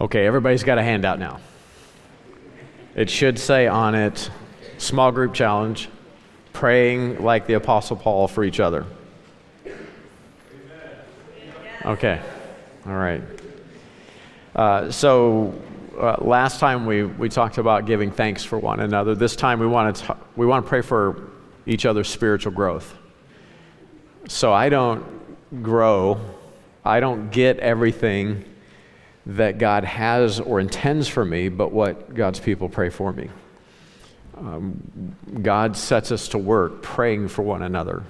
Okay, everybody's got a handout now. It should say on it small group challenge, praying like the Apostle Paul for each other. Okay, all right. Uh, so uh, last time we, we talked about giving thanks for one another. This time we want to we want to pray for each other's spiritual growth. So I don't grow, I don't get everything that God has or intends for me, but what God's people pray for me. Um, God sets us to work praying for one another.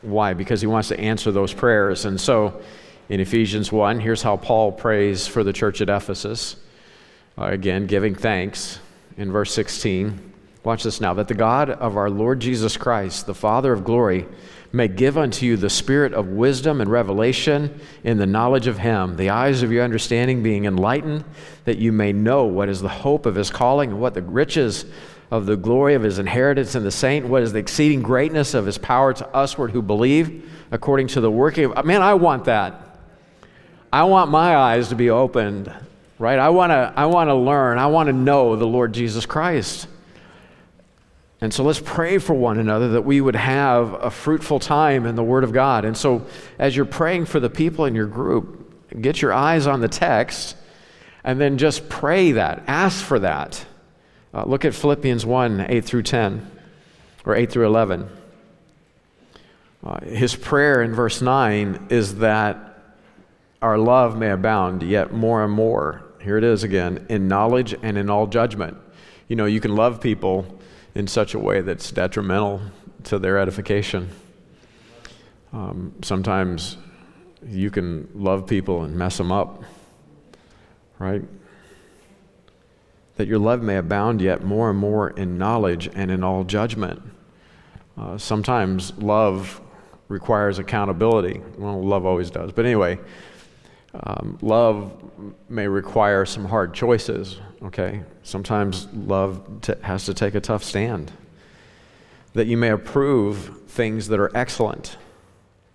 Why? Because He wants to answer those prayers. And so in Ephesians 1, here's how Paul prays for the church at Ephesus. Uh, again, giving thanks in verse 16. Watch this now that the God of our Lord Jesus Christ, the Father of glory, may give unto you the spirit of wisdom and revelation in the knowledge of him, the eyes of your understanding being enlightened, that you may know what is the hope of his calling and what the riches of the glory of his inheritance in the saint, what is the exceeding greatness of his power to usward who believe, according to the working of. Man, I want that. I want my eyes to be opened, right? I want to I want to learn. I want to know the Lord Jesus Christ. And so let's pray for one another that we would have a fruitful time in the Word of God. And so as you're praying for the people in your group, get your eyes on the text and then just pray that. Ask for that. Uh, look at Philippians 1 8 through 10, or 8 through 11. Uh, his prayer in verse 9 is that our love may abound yet more and more. Here it is again in knowledge and in all judgment. You know, you can love people in such a way that's detrimental to their edification. Um, sometimes you can love people and mess them up, right? That your love may abound yet more and more in knowledge and in all judgment. Uh, sometimes love requires accountability. Well, love always does. But anyway, um, love may require some hard choices, okay? Sometimes love t- has to take a tough stand. That you may approve things that are excellent.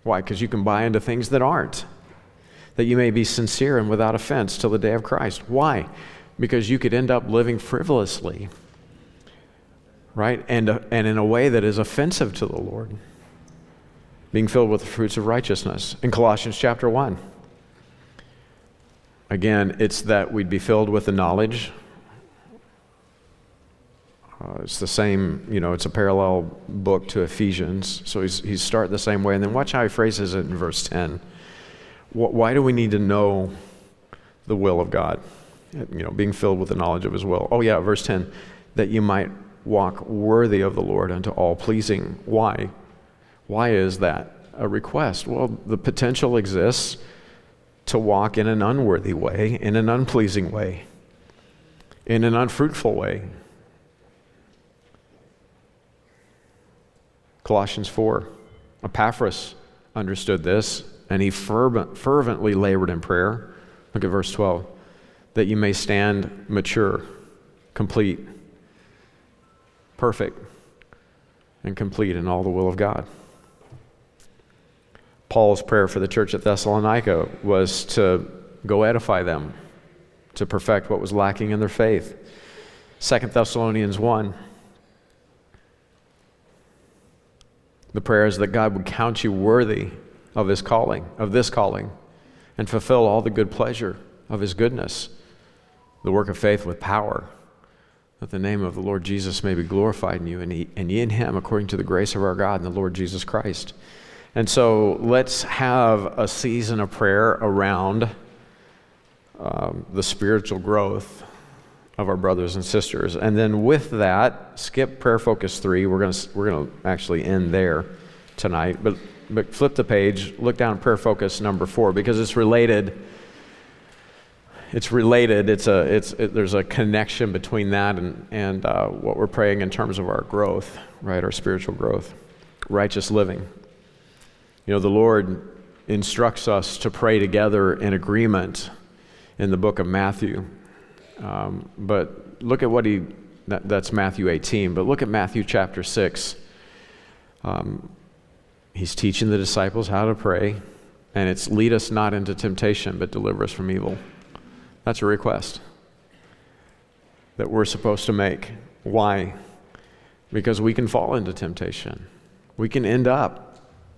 Why? Because you can buy into things that aren't. That you may be sincere and without offense till the day of Christ. Why? Because you could end up living frivolously, right? And, uh, and in a way that is offensive to the Lord. Being filled with the fruits of righteousness. In Colossians chapter 1. Again, it's that we'd be filled with the knowledge. Uh, it's the same, you know, it's a parallel book to Ephesians. So he's, he's starting the same way. And then watch how he phrases it in verse 10. Why do we need to know the will of God? You know, being filled with the knowledge of his will. Oh, yeah, verse 10 that you might walk worthy of the Lord unto all pleasing. Why? Why is that a request? Well, the potential exists to walk in an unworthy way, in an unpleasing way, in an unfruitful way. Colossians 4. Epaphras understood this, and he fervent, fervently labored in prayer. Look at verse 12. That you may stand mature, complete, perfect, and complete in all the will of God. Paul's prayer for the church at Thessalonica was to go edify them, to perfect what was lacking in their faith. 2 Thessalonians 1. The prayer is that God would count you worthy of his calling, of this calling, and fulfill all the good pleasure of his goodness, the work of faith with power, that the name of the Lord Jesus may be glorified in you and, he, and in him according to the grace of our God and the Lord Jesus Christ. And so let's have a season of prayer around um, the spiritual growth of our brothers and sisters. And then with that, skip prayer focus three. We're going to we're to actually end there tonight. But but flip the page, look down prayer focus number four because it's related. It's related. It's a it's it, there's a connection between that and and uh, what we're praying in terms of our growth, right? Our spiritual growth, righteous living. You know, the Lord instructs us to pray together in agreement in the book of Matthew. Um, but look at what he, that, that's Matthew 18, but look at Matthew chapter 6. Um, he's teaching the disciples how to pray, and it's lead us not into temptation, but deliver us from evil. That's a request that we're supposed to make. Why? Because we can fall into temptation. We can end up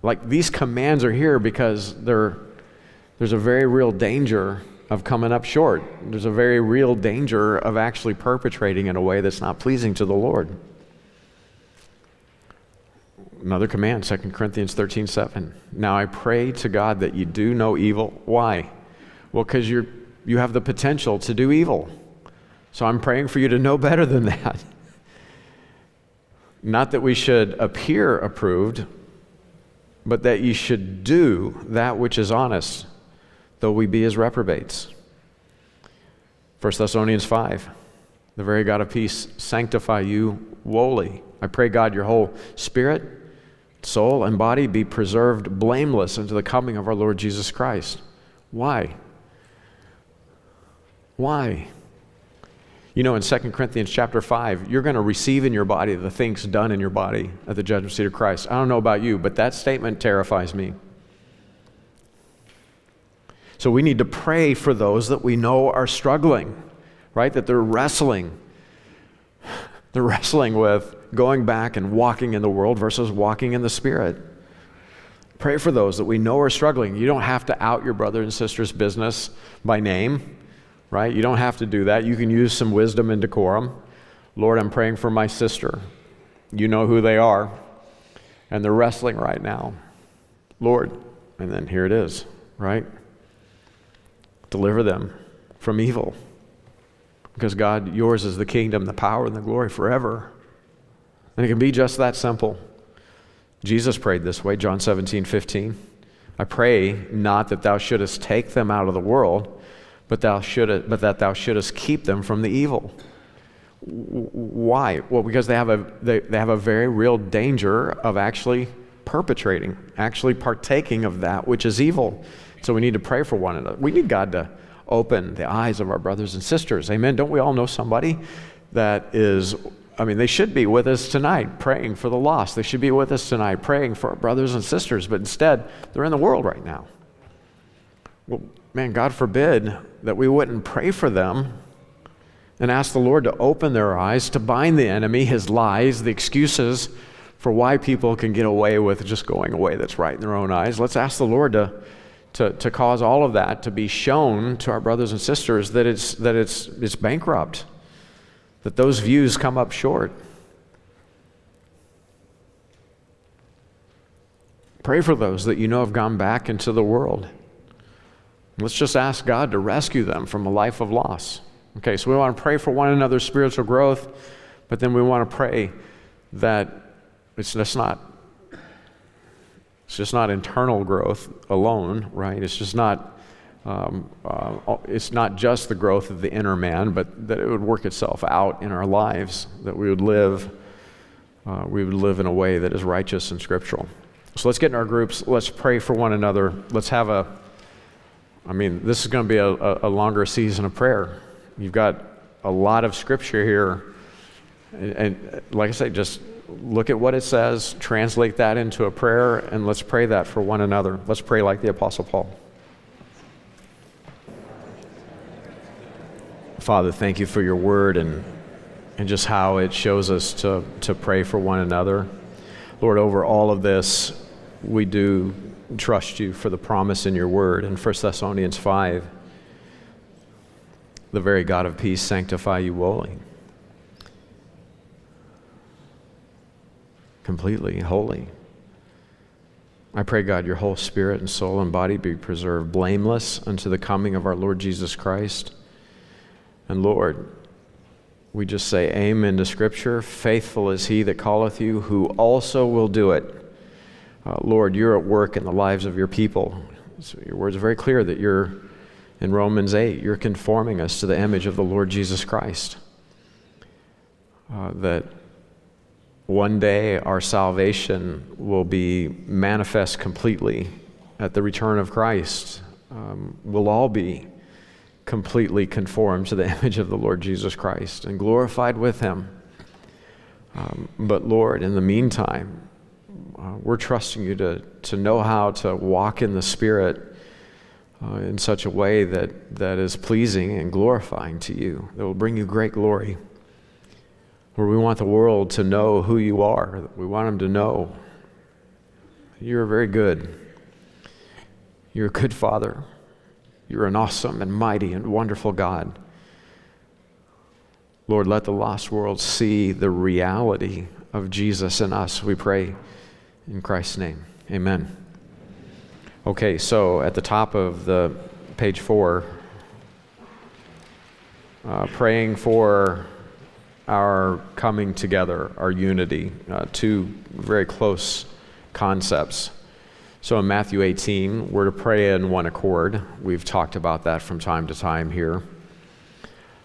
like these commands are here because there's a very real danger of coming up short. There's a very real danger of actually perpetrating in a way that's not pleasing to the Lord. Another command, 2 Corinthians 13 7. Now I pray to God that you do no evil. Why? Well, because you you have the potential to do evil. So I'm praying for you to know better than that. Not that we should appear approved, but that you should do that which is honest, though we be as reprobates. 1 Thessalonians 5 The very God of peace sanctify you wholly. I pray, God, your whole spirit, soul, and body be preserved blameless unto the coming of our Lord Jesus Christ. Why? Why? You know, in 2 Corinthians chapter 5, you're going to receive in your body the things done in your body at the judgment seat of Christ. I don't know about you, but that statement terrifies me. So we need to pray for those that we know are struggling, right? That they're wrestling. They're wrestling with going back and walking in the world versus walking in the Spirit. Pray for those that we know are struggling. You don't have to out your brother and sister's business by name right? You don't have to do that. You can use some wisdom and decorum. Lord, I'm praying for my sister. You know who they are, and they're wrestling right now. Lord, and then here it is, right? Deliver them from evil. Because God, yours is the kingdom, the power, and the glory forever. And it can be just that simple. Jesus prayed this way, John 17, 15. I pray not that thou shouldest take them out of the world, but, thou should, but that thou shouldest keep them from the evil. Why? Well, because they have, a, they, they have a very real danger of actually perpetrating, actually partaking of that which is evil. So we need to pray for one another. We need God to open the eyes of our brothers and sisters. Amen. Don't we all know somebody that is, I mean, they should be with us tonight praying for the lost. They should be with us tonight praying for our brothers and sisters, but instead, they're in the world right now. Well, man, God forbid that we wouldn't pray for them and ask the Lord to open their eyes, to bind the enemy, his lies, the excuses for why people can get away with just going away that's right in their own eyes. Let's ask the Lord to, to, to cause all of that to be shown to our brothers and sisters that it's, that it's, it's bankrupt, that those views come up short. Pray for those that you know have gone back into the world. Let's just ask God to rescue them from a life of loss. Okay, so we want to pray for one another's spiritual growth, but then we want to pray that it's just not it's just not internal growth alone, right? It's just not um, uh, it's not just the growth of the inner man, but that it would work itself out in our lives, that we would live uh, we would live in a way that is righteous and scriptural. So let's get in our groups. Let's pray for one another. Let's have a I mean, this is going to be a, a, longer season of prayer. You've got a lot of scripture here. And, and, like I say, just look at what it says, translate that into a prayer, and let's pray that for one another. Let's pray like the Apostle Paul. Father, thank you for your word and, and just how it shows us to, to pray for one another. Lord, over all of this, we do trust you for the promise in your word. In 1 Thessalonians 5, the very God of peace sanctify you wholly. Completely, holy. I pray, God, your whole spirit and soul and body be preserved blameless unto the coming of our Lord Jesus Christ. And Lord, we just say amen to Scripture. Faithful is he that calleth you, who also will do it. Uh, Lord, you're at work in the lives of your people. So your words are very clear that you're, in Romans 8, you're conforming us to the image of the Lord Jesus Christ. Uh, that one day our salvation will be manifest completely at the return of Christ. Um, we'll all be completely conformed to the image of the Lord Jesus Christ and glorified with Him. Um, but Lord, in the meantime, uh, we're trusting you to, to know how to walk in the Spirit uh, in such a way that, that is pleasing and glorifying to you, that will bring you great glory. Where we want the world to know who you are, we want them to know you're very good. You're a good father. You're an awesome and mighty and wonderful God. Lord, let the lost world see the reality of Jesus in us, we pray in Christ's name. Amen. Okay, so at the top of the page four, uh, praying for our coming together, our unity, uh, two very close concepts. So in Matthew 18, we're to pray in one accord. We've talked about that from time to time here.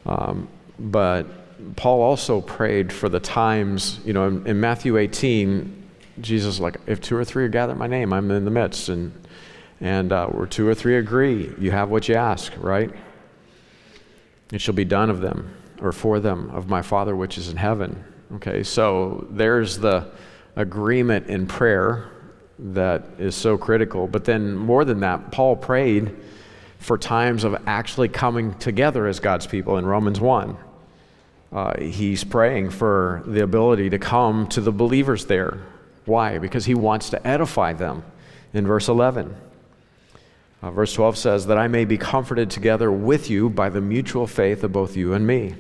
Um, but Paul also prayed for the times, you know, in, in Matthew 18, Jesus like, if two or three are gathered in my name, I'm in the midst. And, and uh, where two or three agree, you have what you ask, right? It shall be done of them or for them of my Father which is in heaven. Okay, so there's the agreement in prayer that is so critical. But then, more than that, Paul prayed for times of actually coming together as God's people in Romans 1. Uh, he's praying for the ability to come to the believers there. Why? Because he wants to edify them in verse 11. Uh, verse 12 says, That I may be comforted together with you by the mutual faith of both you and me.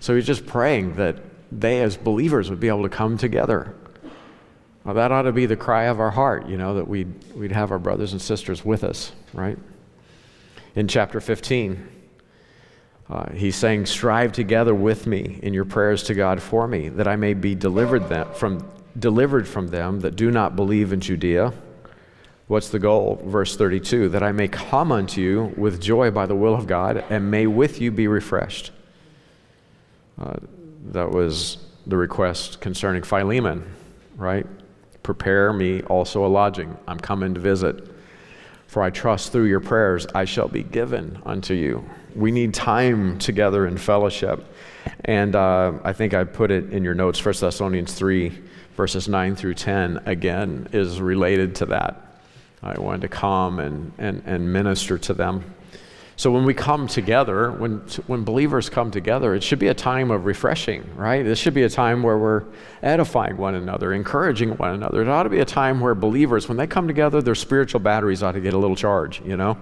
So he's just praying that they, as believers, would be able to come together. Well, that ought to be the cry of our heart, you know, that we'd, we'd have our brothers and sisters with us, right? In chapter 15, uh, he's saying, Strive together with me in your prayers to God for me, that I may be delivered, them, from, delivered from them that do not believe in Judea. What's the goal? Verse 32 That I may come unto you with joy by the will of God, and may with you be refreshed. Uh, that was the request concerning Philemon, right? Prepare me also a lodging. I'm coming to visit. For I trust through your prayers I shall be given unto you. We need time together in fellowship. And uh, I think I put it in your notes, 1 Thessalonians 3, verses 9 through 10, again, is related to that. I wanted to come and, and, and minister to them. So when we come together, when, when believers come together, it should be a time of refreshing, right? This should be a time where we're edifying one another, encouraging one another. It ought to be a time where believers, when they come together, their spiritual batteries ought to get a little charge, you know?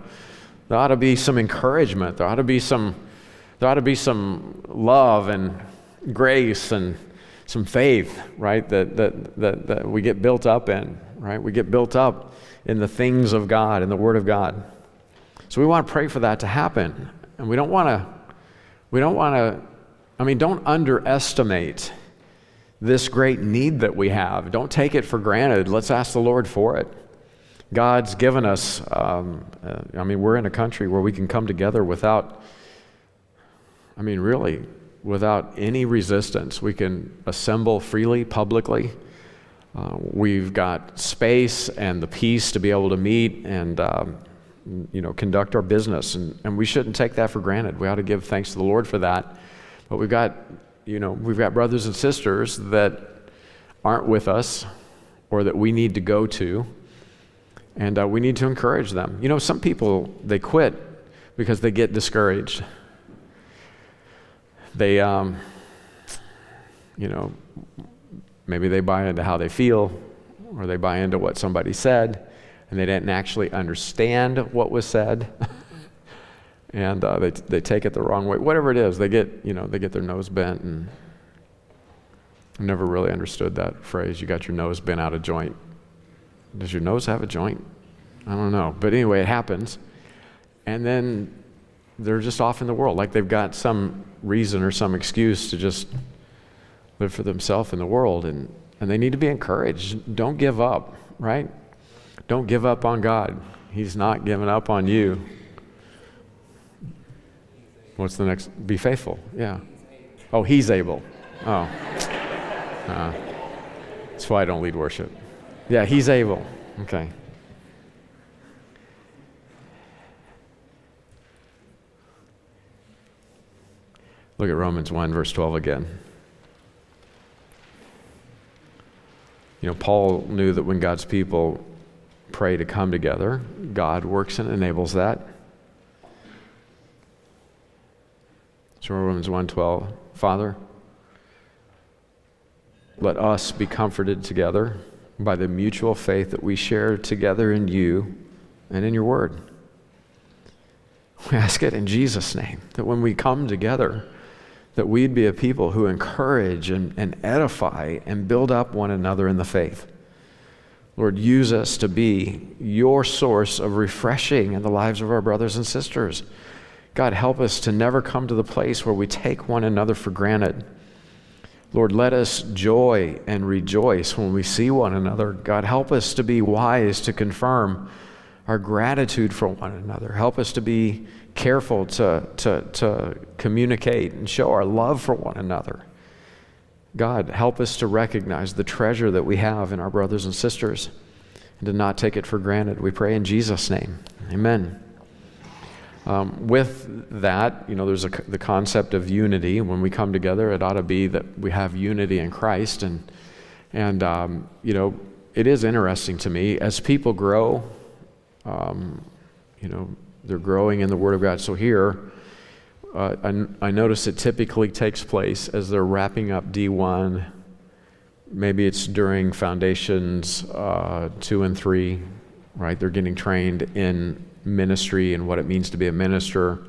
There ought to be some encouragement. There ought to be some, there ought to be some love and grace and some faith, right? That, that, that, that we get built up in, right? We get built up in the things of God, in the Word of God. So we want to pray for that to happen. And we don't want to, we don't want to, I mean, don't underestimate this great need that we have. Don't take it for granted. Let's ask the Lord for it. God's given us, um, uh, I mean, we're in a country where we can come together without, I mean, really, without any resistance. We can assemble freely, publicly. Uh, we've got space and the peace to be able to meet and um, you know, conduct our business. And, and we shouldn't take that for granted. We ought to give thanks to the Lord for that. But we've got, you know, we've got brothers and sisters that aren't with us or that we need to go to. And uh, we need to encourage them. You know, some people, they quit because they get discouraged. They, um, you know, maybe they buy into how they feel or they buy into what somebody said and they didn't actually understand what was said. and uh, they, they take it the wrong way. Whatever it is, they get, you know, they get their nose bent and I never really understood that phrase. You got your nose bent out of joint. Does your nose have a joint? I don't know. But anyway, it happens. And then they're just off in the world. Like they've got some reason or some excuse to just live for themselves in the world. And, and they need to be encouraged. Don't give up, right? Don't give up on God. He's not giving up on you. What's the next? Be faithful. Yeah. Oh, he's able. Oh. Uh, that's why I don't lead worship. Yeah, he's able. Okay. Look at Romans 1, verse 12 again. You know, Paul knew that when God's people pray to come together, God works and enables that. So Romans 1:12, Father, let us be comforted together by the mutual faith that we share together in you and in your word. We ask it in Jesus' name that when we come together, that we'd be a people who encourage and, and edify and build up one another in the faith. Lord, use us to be your source of refreshing in the lives of our brothers and sisters. God, help us to never come to the place where we take one another for granted. Lord, let us joy and rejoice when we see one another. God, help us to be wise to confirm our gratitude for one another. Help us to be careful to, to, to communicate and show our love for one another. God, help us to recognize the treasure that we have in our brothers and sisters and to not take it for granted. We pray in Jesus' name. Amen. Um, with that, you know, there's a, the concept of unity. When we come together, it ought to be that we have unity in Christ. And, and um, you know, it is interesting to me as people grow, um, you know, they're growing in the Word of God. So here, I, I notice it typically takes place as they're wrapping up D1. Maybe it's during foundations uh, two and three, right? They're getting trained in ministry and what it means to be a minister.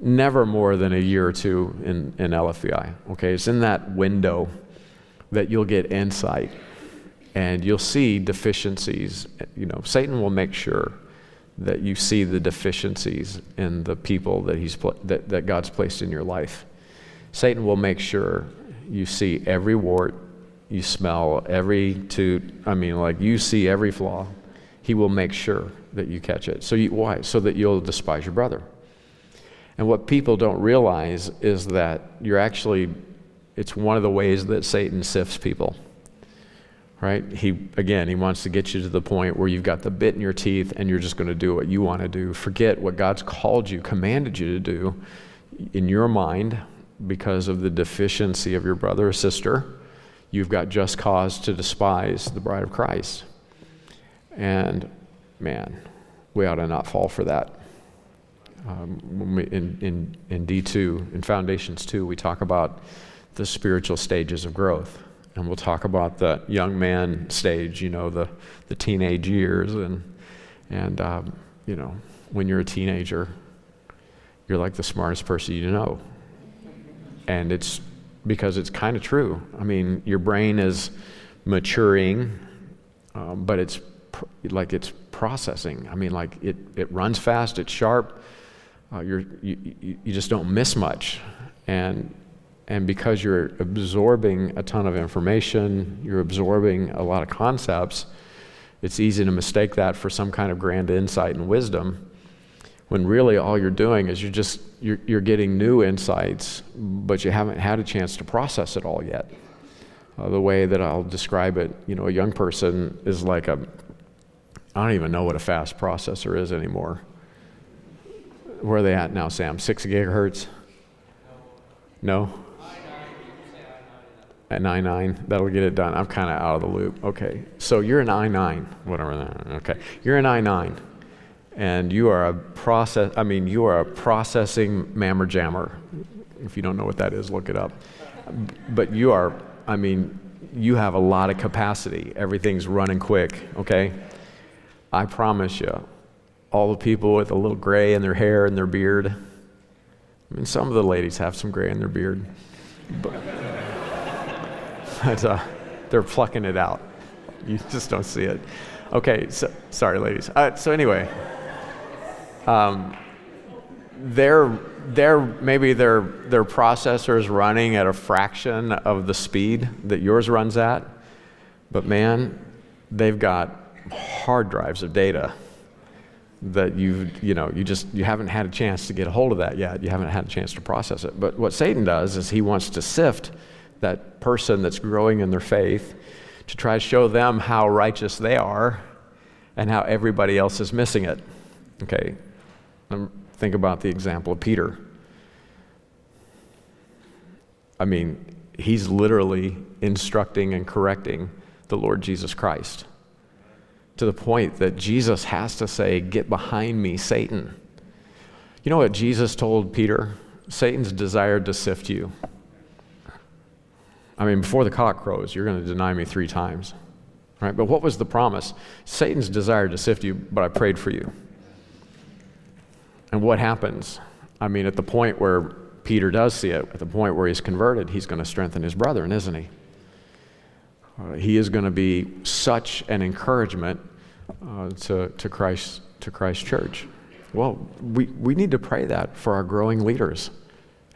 Never more than a year or two in, in LFVI. Okay, it's in that window that you'll get insight and you'll see deficiencies. You know, Satan will make sure that you see the deficiencies in the people that, he's that, that God's placed in your life. Satan will make sure you see every wart, you smell every toot. I mean, like you see every flaw. He will make sure that you catch it. So you, why? So that you'll despise your brother. And what people don't realize is that you're actually, it's one of the ways that Satan sifts people right? He, again, he wants to get you to the point where you've got the bit in your teeth and you're just going to do what you want to do. Forget what God's called you, commanded you to do in your mind because of the deficiency of your brother or sister. You've got just cause to despise the bride of Christ. And man, we ought to not fall for that. Um, in, in, in D2, in Foundations 2, we talk about the spiritual stages of growth and we'll talk about the young man stage, you know, the, the teenage years. And, and um, you know, when you're a teenager, you're like the smartest person you know. And it's because it's kind of true. I mean, your brain is maturing, um, but it's pr- like it's processing. I mean, like it, it runs fast, it's sharp. Uh, you're, you, you just don't miss much. And and because you're absorbing a ton of information, you're absorbing a lot of concepts, it's easy to mistake that for some kind of grand insight and wisdom when really all you're doing is you're just you're, you're getting new insights but you haven't had a chance to process it all yet. Uh, the way that i'll describe it you know a young person is like a i don't even know what a fast processor is anymore. Where are they at now sam? Six gigahertz? No at 9.9. That'll get it done. I'm kind of out of the loop. Okay. So you're an I9, whatever that. Okay. You're an I9. And you are a process, I mean, you are a processing mammer jammer. If you don't know what that is, look it up. But you are, I mean, you have a lot of capacity. Everything's running quick, okay? I promise you, all the people with a little gray in their hair and their beard, I mean, some of the ladies have some gray in their beard. But, but uh, they're plucking it out. You just don't see it. Okay, so, sorry, ladies. Uh, so anyway, um, their maybe their their processor is running at a fraction of the speed that yours runs at, but man, they've got hard drives of data that you've you know you just you haven't had a chance to get a hold of that yet. You haven't had a chance to process it. But what Satan does is he wants to sift that person that's growing in their faith to try to show them how righteous they are and how everybody else is missing it. Okay, think about the example of Peter. I mean, he's literally instructing and correcting the Lord Jesus Christ to the point that Jesus has to say, Get behind me, Satan. You know what Jesus told Peter Satan's desired to sift you. I mean, before the cock crows, you're going to deny me three times. Right? But what was the promise? Satan's desired to sift you, but I prayed for you. And what happens? I mean, at the point where Peter does see it, at the point where he's converted, he's going to strengthen his brethren, isn't he? Uh, he is going to be such an encouragement uh, to, to, Christ, to Christ Church. Well, we, we need to pray that for our growing leaders.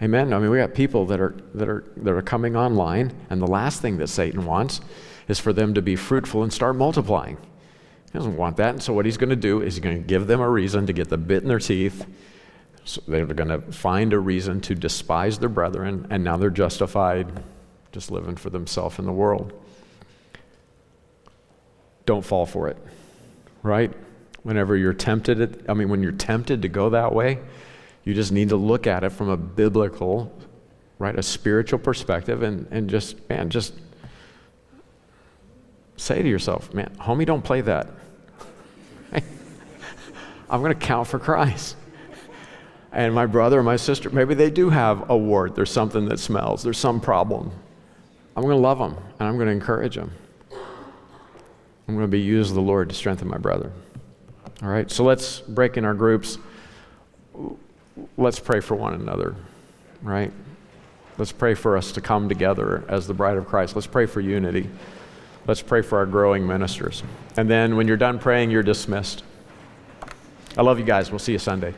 Amen. I mean, we got people that are, that, are, that are coming online, and the last thing that Satan wants is for them to be fruitful and start multiplying. He doesn't want that. And so, what he's going to do is he's going to give them a reason to get the bit in their teeth. So they're going to find a reason to despise their brethren, and now they're justified just living for themselves in the world. Don't fall for it, right? Whenever you're tempted, I mean, when you're tempted to go that way, you just need to look at it from a biblical, right, a spiritual perspective and, and just, man, just say to yourself, man, homie, don't play that. I'm going to count for Christ. And my brother or my sister, maybe they do have a wart. There's something that smells. There's some problem. I'm going to love them and I'm going to encourage them. I'm going to be used of the Lord to strengthen my brother. All right, so let's break in our groups let's pray for one another, right? Let's pray for us to come together as the bride of Christ. Let's pray for unity. Let's pray for our growing ministers. And then when you're done praying, you're dismissed. I love you guys. We'll see you Sunday.